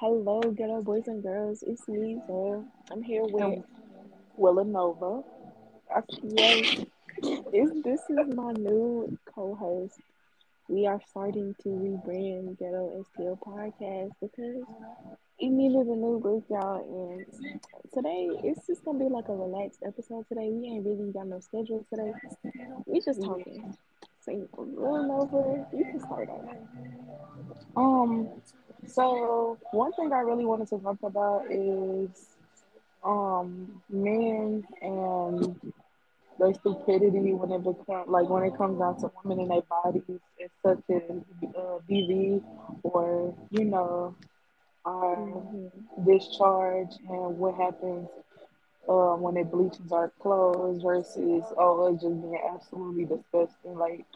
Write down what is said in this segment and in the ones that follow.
Hello, ghetto boys and girls. It's me, Zoe. I'm here with and Villanova. I, yes. Is this is my new co-host. We are starting to rebrand Ghetto STL podcast because it needed a new look, y'all. And today it's just gonna be like a relaxed episode. Today we ain't really got no schedule today. We just talking. So Villanova, you can start off. um, so one thing I really wanted to talk about is um men and their stupidity when it become like when it comes down to women and their bodies, it's such as uh, BV or you know our hmm discharge and what happens uh, when it bleaches our clothes versus oh it's just being absolutely disgusting. Like,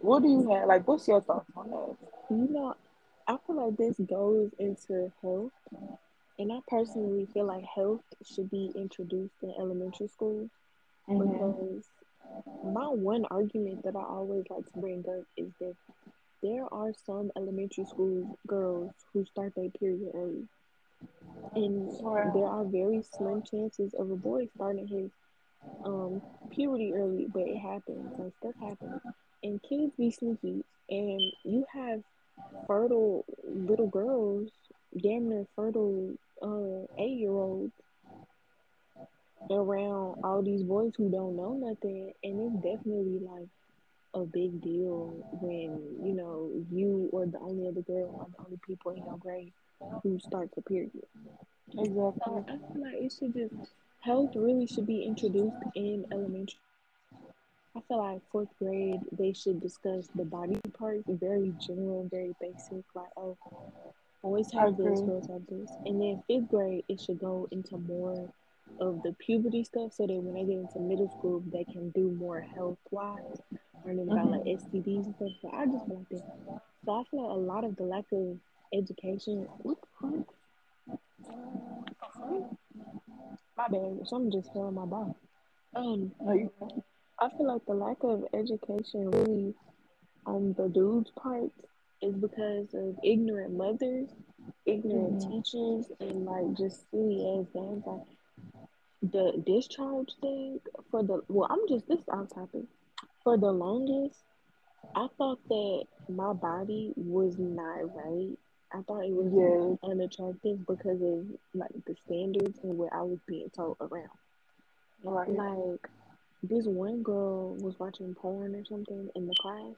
what do you have? Like, what's your thoughts on that? You know, I feel like this goes into health And I personally feel like health should be introduced in elementary school hmm because my one argument that I always like to bring up is that there are some elementary school girls who start their period early. And there are very slim chances of a boy starting his um puberty early, but it happens. Like stuff happens. And kids be sneaky and you have fertile little girls, damn near fertile uh eight year olds around all these boys who don't know nothing and it's definitely like a big deal when you know you or the only other girl are the only people in your grade who start the period so Exactly. i feel like it should just health really should be introduced in elementary i feel like fourth grade they should discuss the body parts very general very basic like oh I have this, girls have this. And then fifth grade, it should go into more of the puberty stuff so that when they get into middle school, they can do more health wise, learning about like hmm STDs and stuff. So I just like that. So I feel like a lot of the lack of education, what the fuck? My bad, something just fell in my body. Um, Like, I feel like the lack of education really on the dude's part is because of ignorant mothers, ignorant hmm teachers, and like just silly ass games. Like the discharge thing for the well, I'm just this off topic. For the longest, I thought that my body was not right. I thought it was Yes. unattractive because of like the standards and what I was being told around. Right. Like this one girl was watching porn or something in the class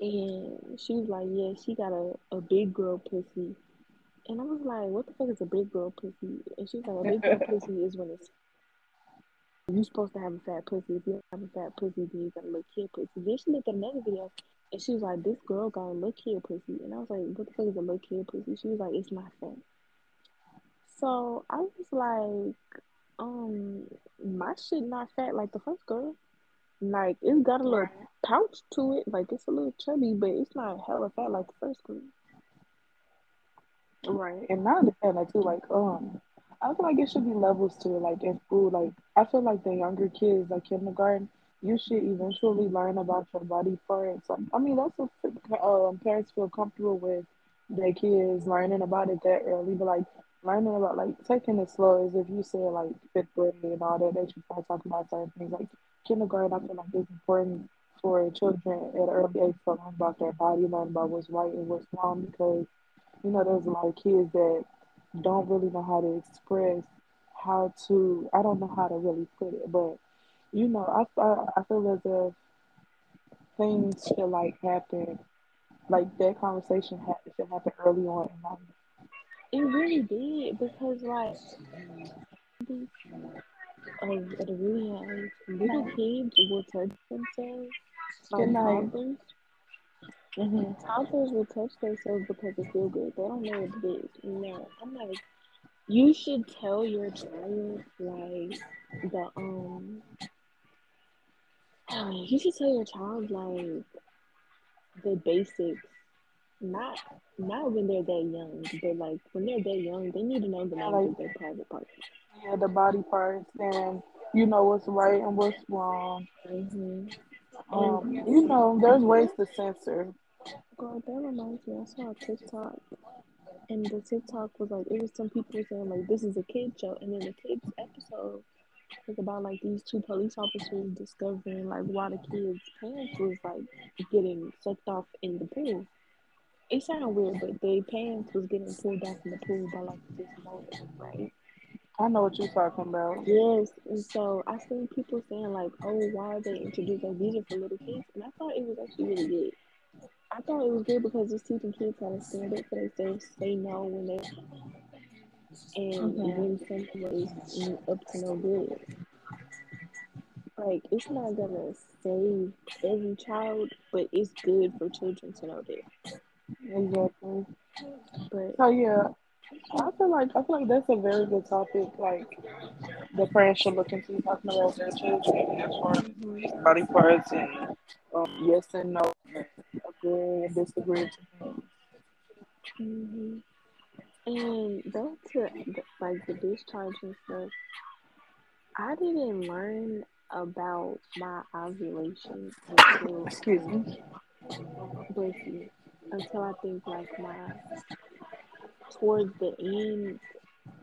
And she was like, yeah, she got a, a big girl pussy. And I was like, what the fuck is a big girl pussy? And she was like, a big girl pussy is when it's you're supposed to have a fat pussy. If you don't have a fat pussy, then you got a little kid pussy. Then she looked at another video and she was like, this girl got a little kid pussy. And I was like, what the fuck is a little kid pussy? She was like, it's not fat. So I was like, um, my shit not fat like the first girl. Like it's got a little Right. pouch to it, like it's a little chubby, but it's not hella fat like the first girl. Right. And I understand that too. Like, um, I feel like it should be levels to it. Like in school, like I feel like the younger kids, like kindergarten, you should eventually learn about your body parts. Like, I mean, that's what um, parents feel comfortable with their kids learning about it that early. But like learning about like taking it slow is if you say like fifth grade and all that, they should start talking about certain things. Like kindergarten, I feel like it's important for children at an early age to learn about their body, learn about what's right and what's wrong because you know, there's a lot of kids that don't really know how to express how to, I don't know how to really put it, but, you know, I, I, I feel as if things should like happen, like that conversation ha- should happen early on in life. It really did because like of at a really young age, little kids will touch themselves. Like night. toddlers, hmm toddlers will touch themselves because they feel good. They don't know what it is. You know, I'm like, you should tell your child like the um, you should tell your child like the basics. Not not when they're that young, but like when they're that young, they need to know the Yeah, names like, of their private parts. yeah, the body parts and you know what's right and what's wrong. hmm And Um, you know, there's ways to censor. God, that reminds me, I saw a TikTok. And the TikTok was like, it was some people saying like this is a kid show, and then the kids episode was about like these two police officers discovering like why the kids' pants was like getting sucked off in the pool. It sounded weird, but their pants was getting pulled off in the pool by like this motor, right? I know what you're talking about. Yes, and so I seen people saying like, "Oh, why are they introduced like these are for little kids?" And I thought it was actually really good. I thought it was good because it's teaching kids how to stand up for themselves, say no when they and hmm when someone is up to no good. Like it's not gonna save every child, but it's good for children to know that. Exactly. But So yeah, I feel like I feel like that's a very good topic. Like the parents should look into talking about their children as far as hmm body parts and um, yes and no, agree and disagree to things. hmm and back to like the discharge and stuff. I didn't learn about my ovulation until Excuse me. bless you until I think like my towards the end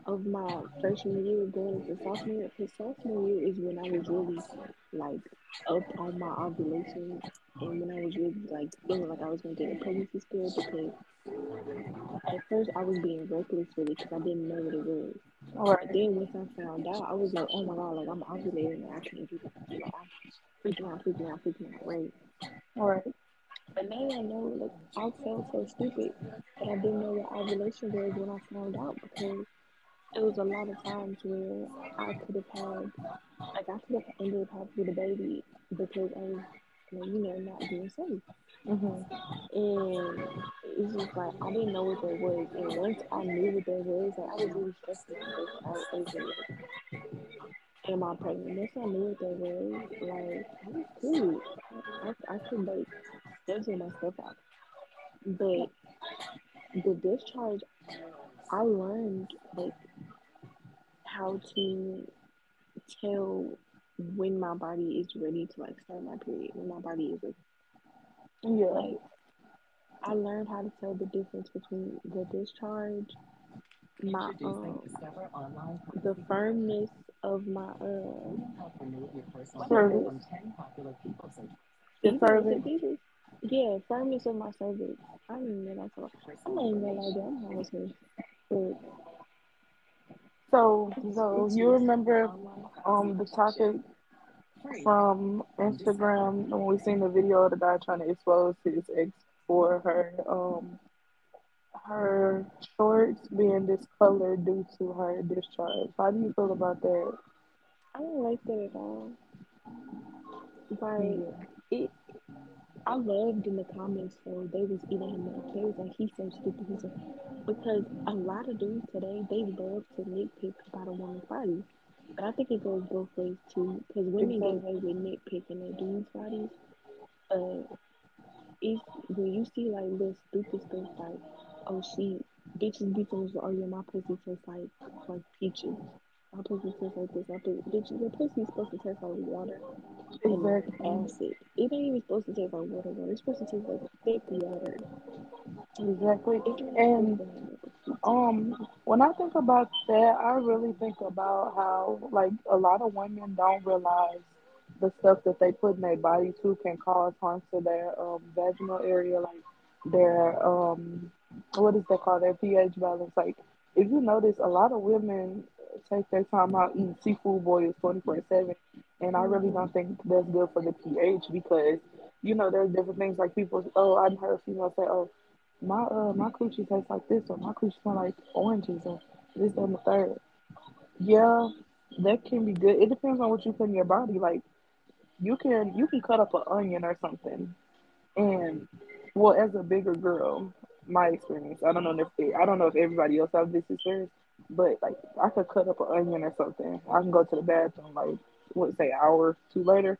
of my freshman year going into sophomore year because sophomore year is when I was really like up on my ovulation and when I was really like feeling like I was gonna get a pregnancy scare because at first I was being reckless with it because I didn't know what it was. All But then once I found out, I was like, oh my god, like I'm ovulating and I can't do this. Like I'm freaking out, freaking out, freaking out, right? all right. But now I know, like I felt so stupid that I didn't know what ovulation was when I found out because it was a lot of times where I could have had, like, I could have ended up having with a baby because I was, you know, not being safe. Mhm. And it's just like I didn't know what that was. And once I knew what that was, like I was really stressing myself out over like, am I pregnant? Once I knew what that was, like I was cool. I, I, I could like schedule my stuff out. But the discharge, I learned like how to tell when my body is ready to like start my period, when my body is like, Yeah. like I learned how to tell the difference between the discharge, my um the firmness of my uh what is Cervix. It? Your Fever? Is it cervix. fever? Yeah, firmness of my cervix. I don't even know that's all. I'm not even gonna lie, to you, I'm high. But So, so you remember um the topic from Instagram when we seen the video of the guy trying to expose his ex for her um her shorts being discolored due to her discharge. How do you feel about that? I don't like that at all. Like Yeah, it I loved in the comments though they was eating him up. They was like he's so stupid, he's so because a lot of dudes today they love to nitpick about a woman's body. But I think it goes both ways too, because women get away with nitpicking at dudes' bodies. Uh, it's when you see like little stupid stuff like, oh she bitches be feeling oh yeah my pussy tastes like like peaches, my pussy tastes like this, my pussy, bitch your pussy supposed to taste like water exactly, acid. It ain't even supposed to taste like water water. It's supposed to taste like thick water. exactly. It's And to have like a sweet taste. Um, when I think about that, I really think about how like a lot of women don't realize the stuff that they put in their body too can cause harm to their um, vaginal area, like their um, what is that called? Their pH balance. Like if you notice, a lot of women take their time out eating seafood boils twenty four seven, and I really don't think that's good for the pH because you know there's different things like people. Oh, I've heard females say, oh my uh my coochie tastes like this or my coochie smell like oranges or this and the third. Yeah, that can be good. It depends on what you put in your body. Like you can you can cut up an onion or something, and well, as a bigger girl, my experience. I don't know if I don't know if everybody else has this experience, but like I could cut up an onion or something. I can go to the bathroom like what say hour or two later,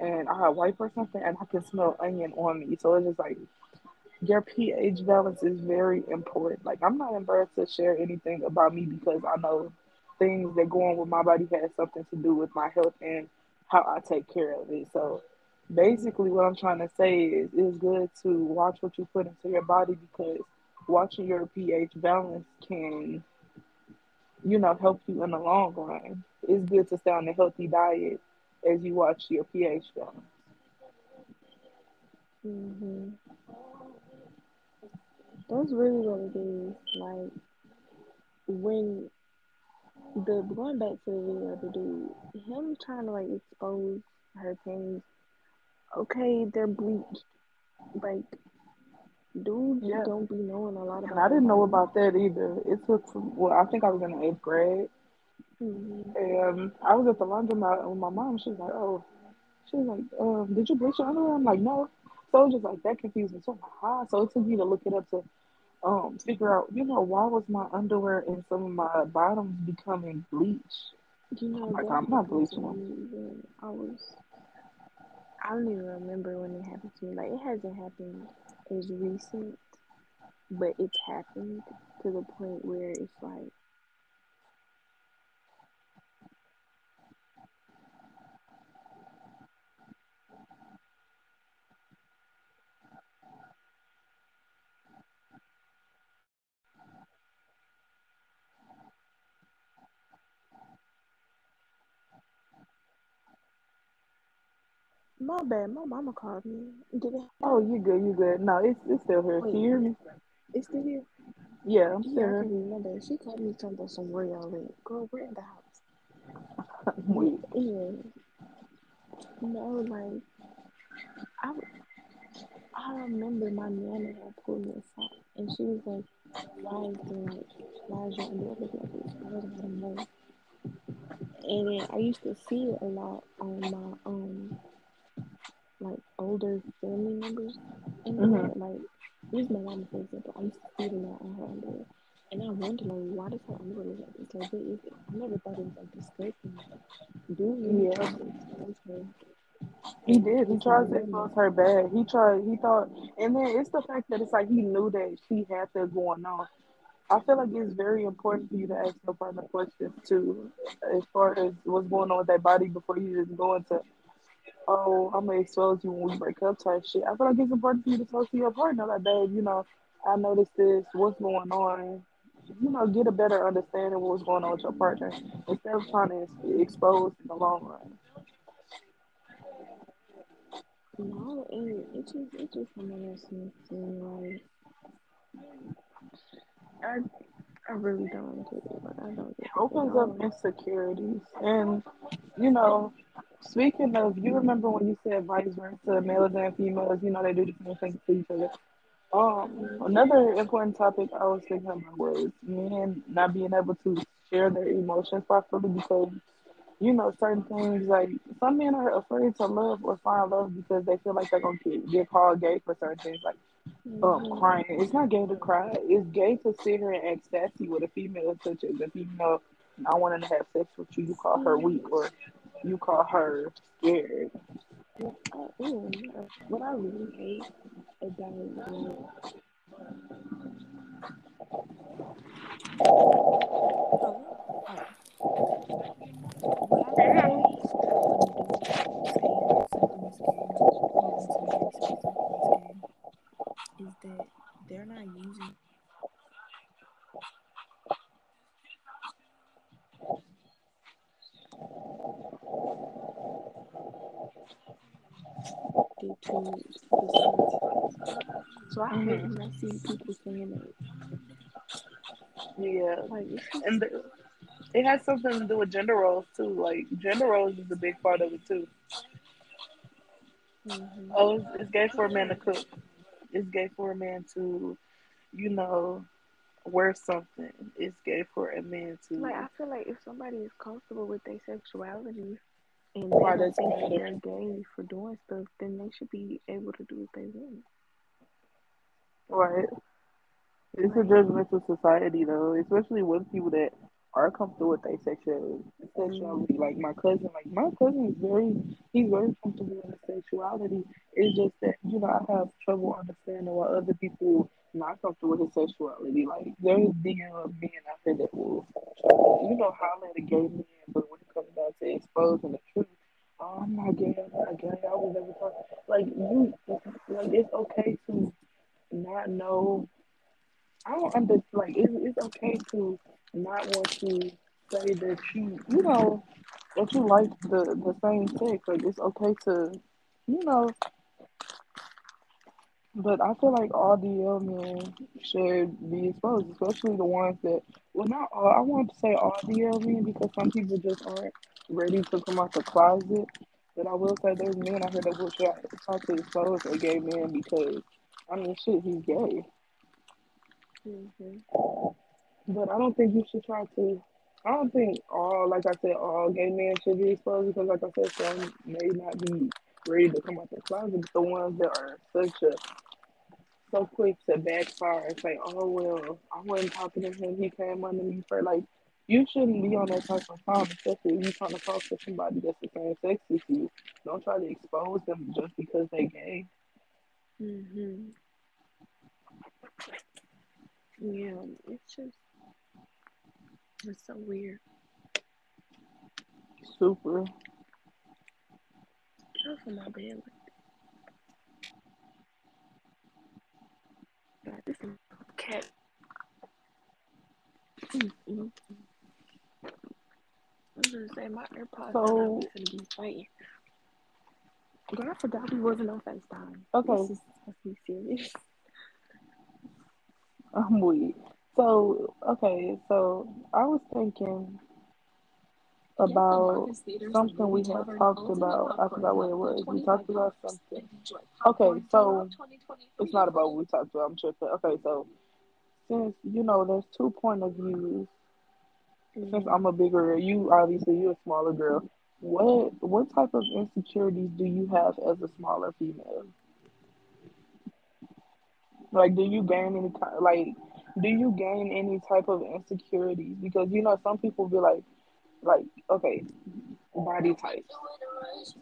and I have wipe or something, and I can smell onion on me. So it's just like your pH balance is very important. Like I'm not embarrassed to share anything about me because I know things that go on with my body has something to do with my health and how I take care of it. So basically what I'm trying to say is it's good to watch what you put into your body because watching your pH balance can, you know, help you in the long run. It's good to stay on a healthy diet as you watch your pH balance. hmm That's really what it is. Like when the going back to the video the dude, him trying to like expose her things. Okay, they're bleached. Like dudes Yeah. don't be knowing a lot And I didn't know about that either. It took well, I think I was in the eighth grade. hmm And I was at the laundromat with my mom. She was like, oh, she was like, um, did you bleach your underwear? I'm like, no. So it was just like that confused me. So I'm like, huh? So it took me to look it up to um figure out, you know, why was my underwear and some of my bottoms becoming bleached? You know like, I'm not bleaching them. I was. I don't even remember when it happened to me. Like it hasn't happened as recent, but it's happened to the point where it's like my bad. My mama called me. Did it Oh, you good, you good. No, it's it's still here. Can you hear me? it's still here. Yeah, I'm still Yeah, I here. can hear you. My bad. She called me talking about some where y'all. Girl, we're in the house. Wait. anyway, no, like I, I remember my nana had pulled me aside, and she was like, "Why is there like, why is your underwear look like this?" I was like, "I don't know." And then I used to see it a lot on my um like older family members underwear. Mhm. Like use my mama for example. I used to see a on her underwear. And I wonder like why does her underwear look like this? Like is it? I never thought it was like disgusting. Like dude really Yeah. tried to her He and did. He tried to expose her bad. He tried. He thought, and then it's the fact that it's like he knew that she had that going on. I feel like it's very important for you to ask your partner questions too, as far as what's going on with that body before you just go into, oh, I'm gonna expose you when we break up type shit. I feel like it's important for you to talk to your partner, like, babe, you know, I noticed this. What's going on? You know, get a better understanding of what's going on with your partner instead of trying to expose in the long run. No, and it just it just sense me. Like I I really don't get it. Like I don't It opens up insecurities. And, you know, speaking of, you remember when you said vice versa, males and females, you know, they do the same thing to each other. Um, another important topic I was thinking about was men not being able to share their emotions properly because, you know, certain things like some men are afraid to love or find love because they feel like they're gonna get, get called gay for certain things. Like um hmm crying. It's not gay to cry. It's gay to sit here and act sassy with a female such as a female not wanting to have sex with you. You call her weak or you call her scared. what I, uh, what I really hate about what I really hate that they're not using it to the. So I hate hmm when I see people saying that. Yeah, Like and the, it has something to do with gender roles too. Like gender roles is a big part of it too. hmm Oh, it's, it's gay for a man to cook. It's gay for a man to, you know, wear something. It's gay for a man to. like I feel like if somebody is comfortable with their sexuality and they don't think they're gay for doing stuff, then they should be able to do what they want. Right. It's a judgmental society, though, especially with people that are comfortable with their sexuality. Sexuality, like my cousin, like my cousin is very, he's very comfortable with his sexuality. It's just that you know I have trouble understanding why other people not comfortable with his sexuality. Like there's the uh, men out there that will, you know, holler at a gay man, but when it comes down to exposing the truth. Oh, I'm not gay. I'm not gay. I was never talking. Like you, like it's okay to not know I don't under like it's, it's okay to not want to say that you you know that you like the the same sex. Like it's okay to you know But I feel like all DL men should be exposed, especially the ones that, well, not all, I want to say all DL men because some people just aren't ready to come out the closet. But I will say there's men out here that will try, try to expose a gay man because, I mean, shit, he's gay. hmm But I don't think you should try to, I don't think all, like I said, all gay men should be exposed because, like I said, some may not be ready to come out the closet, but the ones that are such a so quick to backfire and say, "Oh well, I wasn't talking to him. He came under me for like." You shouldn't be on that type of time, especially if you're trying to talk to somebody that's the same sex as you. Don't try to expose them just because they gay. hmm Yeah, it's just it's so weird. Super. Off of my bed like. This is a cat. Mm-hmm. I'm gonna say my AirPods So gonna be fighting. Girl, I forgot we wasn't on FaceTime. This okay, is to be serious. I'm weak. So okay, so I was thinking about something we had talked about. I forgot what it was. We talked about something. Okay, so it's not about what we talked about. I'm tripping. Okay, so since you know there's two point of views since hmm I'm a bigger girl, you obviously you're a smaller girl. What what type of insecurities do you have as a smaller female? Like, do you gain any ki- like do you gain any type of insecurities? Because you know some people be like like okay body types.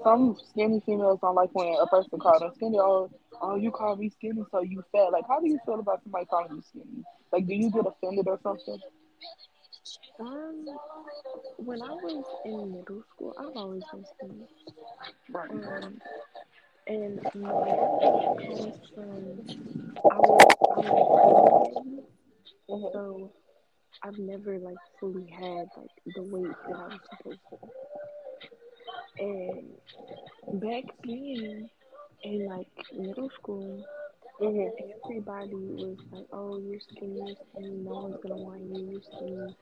Some skinny females don't like when a person calls them skinny. Oh, oh, you call me skinny, so you fat. Like, how do you feel about somebody calling you skinny? Like, do you get offended or something? Um, when I was in middle school, I've always been skinny. Right. Um, and it comes from I was I was a preemie baby, Mhm. so I've never like fully had like the weight that I was supposed to. And back then in like middle school, Mhm. everybody was like, "Oh, you're skinny, you're skinny. No one's gonna want you. You're skinny.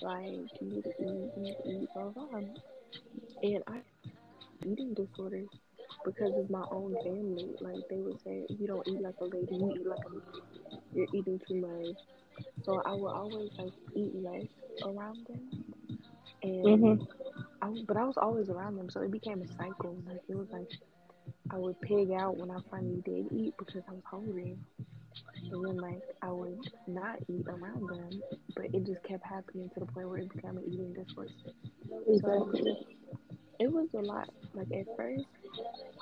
Like you need to eat, you need to eat." Blah blah. And I eating disorders because of my own family. Like they would say, "You don't eat like a lady. You eat like a man. You're eating too much." So I would always like eat less around them, and Mhm. I but I was always around them, so it became a cycle. Like it was like I would pig out when I finally did eat because I was hungry, and then like I would not eat around them, but it just kept happening to the point where it became an eating disorder. So Exactly. it was a lot. Like at first,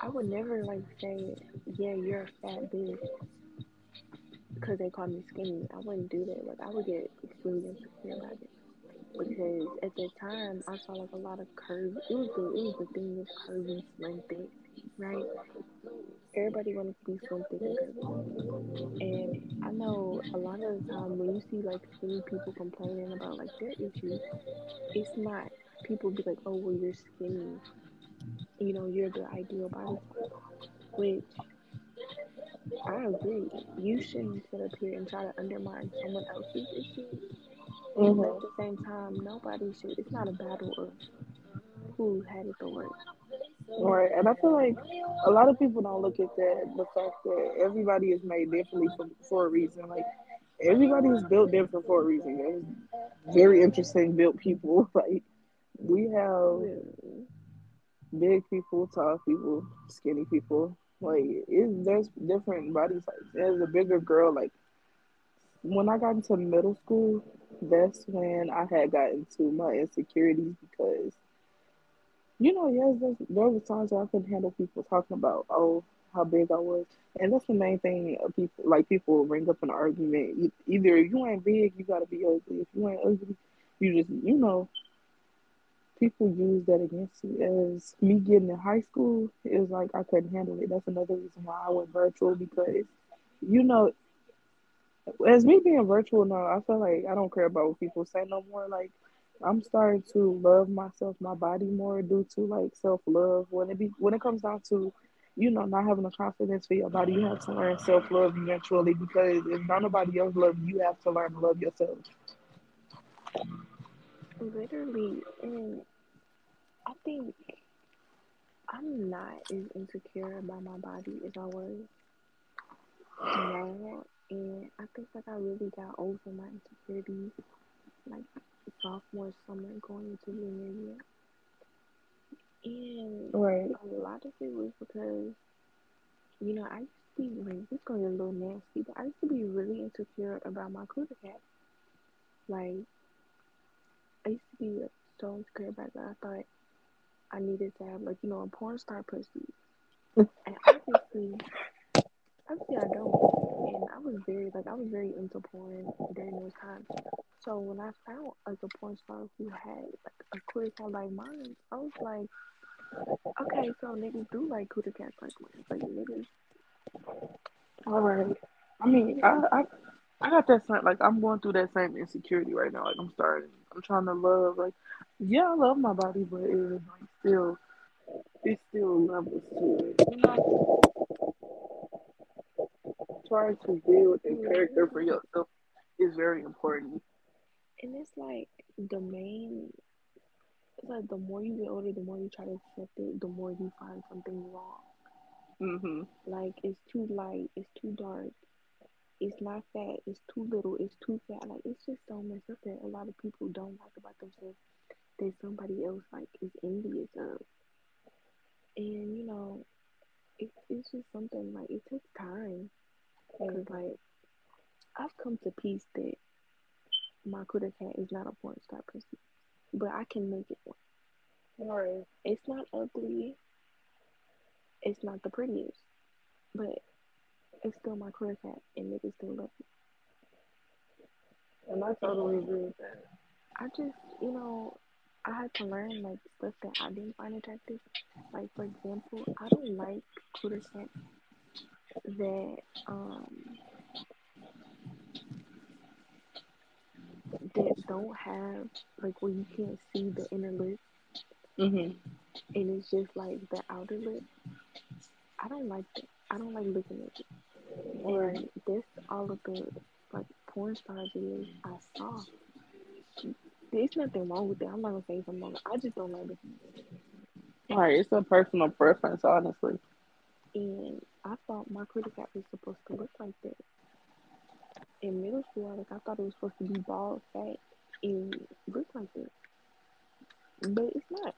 I would never like say, "Yeah, you're a fat bitch," because they called me skinny. I wouldn't do that. Like I would get extremely insecure about it because at that time I saw like a lot of curves. It was the it was the thing of curvy, slim, thick, right? Everybody wanted to be slim, thick, and curvy. And I know a lot of the time when you see like skinny people complaining about like their issues, it's not people be like, oh well, you're skinny, you know, you're the ideal body which I agree. You shouldn't sit up here and try to undermine someone else's issues, but at Mhm. the same time, nobody should. It's not a battle of who had it the worst. Right. And I feel like a lot of people don't look at that the fact that everybody is made differently for for a reason. Like everybody is built different for a reason. There's very interesting built people. Like we have big people, tall people, skinny people. Like it, there's different body types. As a bigger girl, like when I got into middle school, that's when I had gotten to my insecurities because you know, yes, there was times where I couldn't handle people talking about oh how big I was, and that's the main thing. uh, People like people bring up an argument. Either if you ain't big, you gotta be ugly. If you ain't ugly, you just you know people use that against you. As me getting in high school, it was like I couldn't handle it. That's another reason why I went virtual because, you know, as me being virtual now, I feel like I don't care about what people say no more. Like I'm starting to love myself, my body more due to like self love. When it be when it comes down to, you know, not having a confidence for your body, you have to learn self love eventually because if not nobody else loves you, you have to learn to love yourself. Literally, and I think I'm not as insecure about my body as I was now, and I think like I really got over my insecurities like sophomore summer going into junior year, and Right. a lot of it was because you know I used to be like this going a little nasty, but I used to be really insecure about my cooter cat. Like I used to be so insecure about that. I thought I needed to have like you know a porn star pussy, and obviously obviously I don't. And I was very like I was very into porn during those times. So when I found like a porn star who had like a cooter cat like mine, I was like, okay, so niggas do like cooter cats like mine. Like niggas, All right. I mean, I, I I got that same like I'm going through that same insecurity right now. Like I'm starting, I'm trying to love. Like, yeah, I love my body, but it's like still, it's still levels to it. You know, trying to build a character for yourself is very important. And it's like the main. It's like the more you get older, the more you try to accept it, the more you find something wrong. Mhm. Like it's too light, it's too dark, it's not fat, it's too little, it's too fat. Like it's just so messed up that a lot of people don't like about themselves that somebody else like is envious of. And you know, it, it's just something like it takes time because like I've come to peace that my Kuda cat is not a porn star pussy, but I can make it one. Right. It's not ugly, it's not the prettiest, but it's still my Kuda cat and niggas still love me. And I totally agree with that. I just, you know, I had to learn like stuff that I didn't find attractive. Like for example, I don't like Kuda cats that um that don't have like where you can't see the inner lip Mhm. and it's just like the outer lip. I don't like that. I don't like looking at it. And this all of the like porn star videos I saw. There's nothing wrong with it. I'm not gonna say something wrong. I just don't like it. right. It's a personal preference, honestly. And I thought my critic cat was supposed to look like that. In middle school, like I thought it was supposed to be bald, fat, and look like that. But it's not.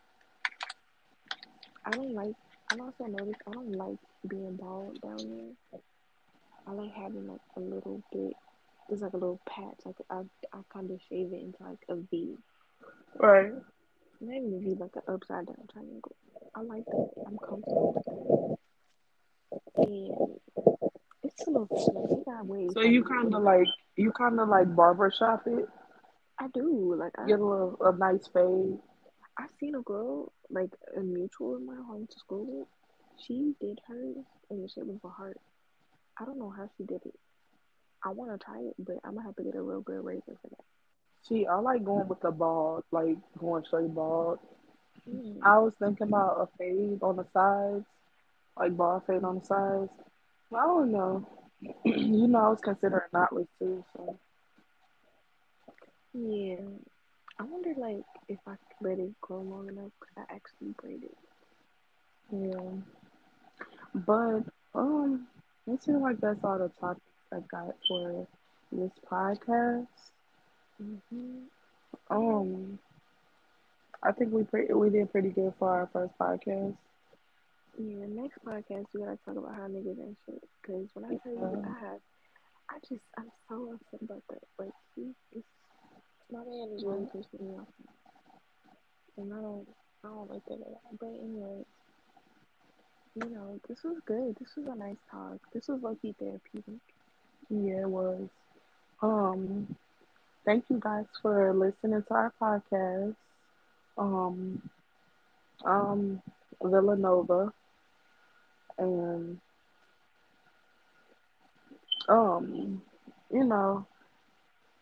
I don't like I also noticed I don't like being bald down there. I like having like a little bit there's like a little patch. Like I I kinda shave it into like a V. Right. Not even a V, like an upside down triangle. I like that. I'm comfortable with that. And it's a little fat. Like it got way So you kind of like you kind of like barbershop it, I do. Like I get a little a nice fade. I seen a girl, like a mutual in my home to school with. She did hers and the shit was a heart. I don't know how she did it. I wanna try it, but I'm gonna have to get a real good razor for that. See, I like going with the bald, like going straight bald. Mm. I was thinking about a fade on the sides, like bald fade on the sides. I don't know. you know, I was considering knotless too. So Yeah. I wonder like if I could let it grow long enough could I actually braid it? yeah, but um, it seems like that's all the topics I got for this podcast. hmm Um, I think we pre- we did pretty good for our first podcast. Yeah, next podcast we gotta talk about how niggas and shit. Cause when I tell you I have I just I'm so upset about that. Like he it's my man is really pissing me off and I don't I don't like that at all. But anyways, you know, this was good. This was a nice talk. This was low key therapeutic. yeah, it was. Um, thank you guys for listening to our podcast. Um, um, Villanova, and um, you know,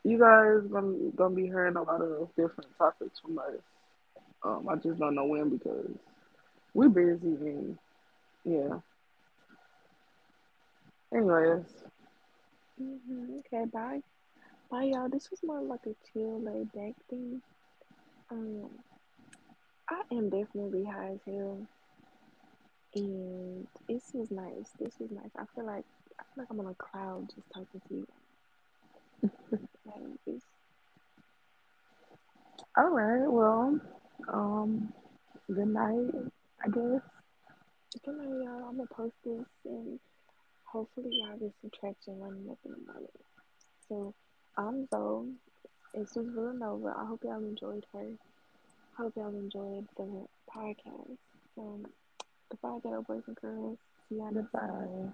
you guys gonna gonna be hearing a lot of different topics from us. Um, I just don't know when because we're busy and yeah. Anyways, hmm Okay, bye. Bye, y'all. This was more like a chill, laid back thing. Um, I am definitely high as hell, and this was nice. This was nice. I feel like I feel like I'm on a cloud just talking to you. Like all right. Well, um, good night. I guess. Good night, y'all. I'm gonna post this, and hopefully y'all get some traction running in the morning. So I'm Zoe. This was Villanova. I hope y'all enjoyed her. Hope y'all enjoyed the podcast. Um, goodbye, ghetto boys and girls. See y'all. Goodbye.